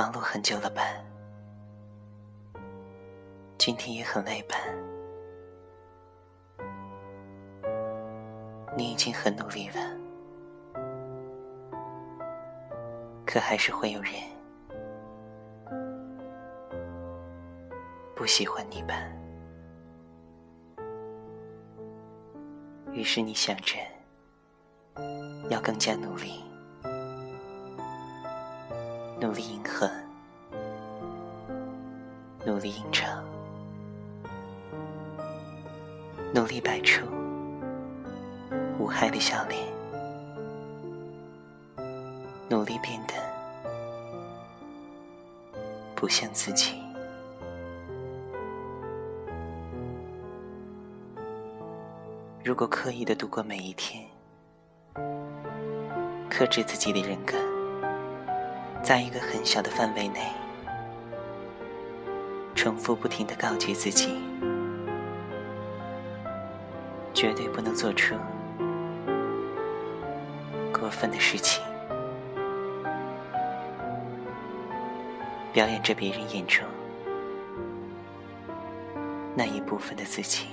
忙碌很久了吧？今天也很累吧？你已经很努力了，可还是会有人不喜欢你吧？于是你想着要更加努力，努力迎合，努力应承，努力摆出无害的笑脸，努力变得不像自己。如果刻意的度过每一天，克制自己的人格，在一个很小的范围内，重复不停的告诫自己，绝对不能做出过分的事情，表演着别人眼中那一部分的自己。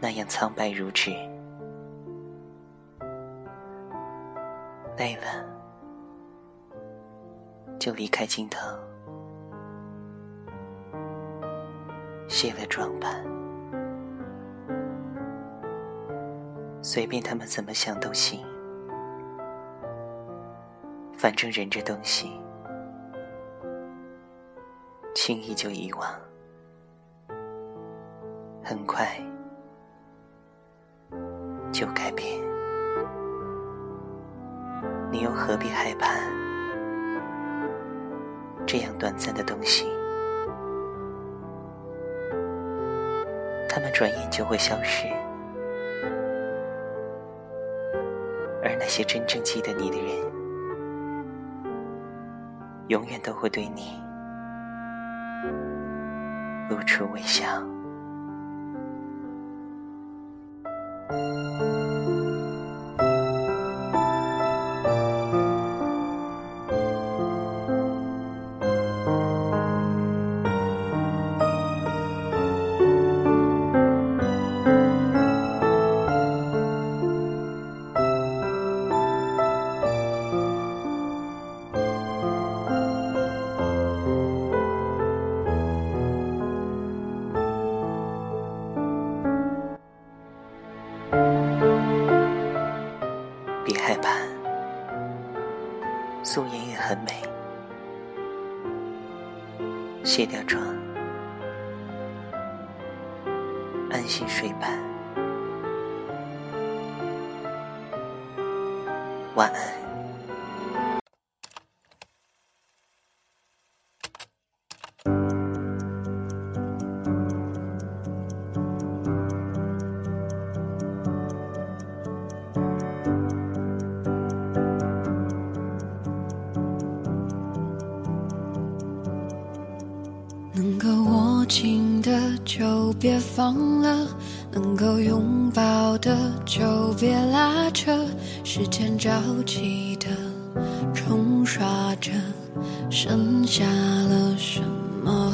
那样苍白如纸，累了就离开镜头，卸了妆吧，随便他们怎么想都行，反正人这东西轻易就遗忘，很快。就改变，你又何必害怕这样短暂的东西？他们转眼就会消失，而那些真正记得你的人，永远都会对你露出微笑。素颜也很美，卸掉妆，安心睡吧，晚安。就别放了，能够拥抱的就别拉扯。时间着急的冲刷着，剩下了什么？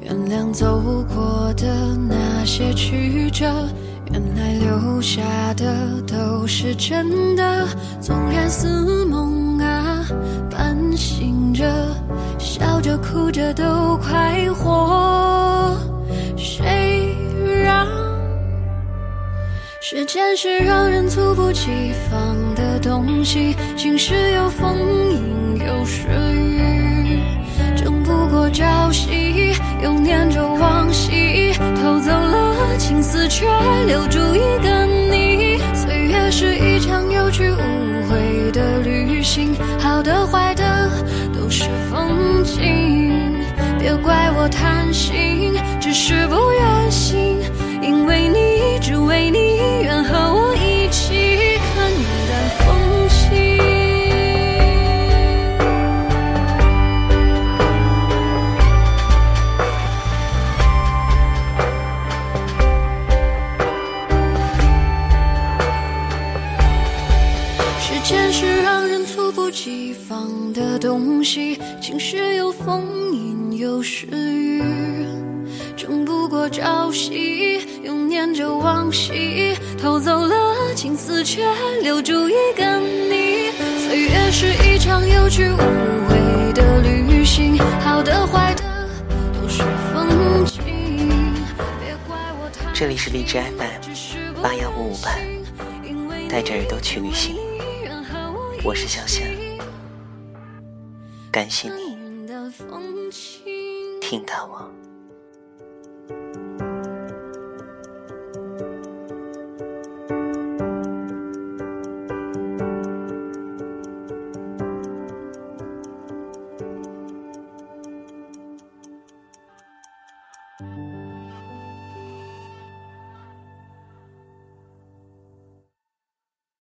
原谅走过的那些曲折，原来留下的都是真的。纵然似梦啊，笑着哭着都快活。谁让时间是让人猝不及防的东西？晴时有风，阴有时雨，争不过朝夕，又念着往昔，偷走了青丝，却留住一个贪心，只是不愿醒，时间是让人猝不及放的东西，晴时有风，阴有时雨，争不过朝夕，又念着往昔，偷走了青丝，却留住一个你。岁月是一场有去无回的旅行，好的坏的都是风景。别怪我太这里是荔枝 FM 八幺五五八，带着耳朵去旅行。我是小夏，感谢你听到我。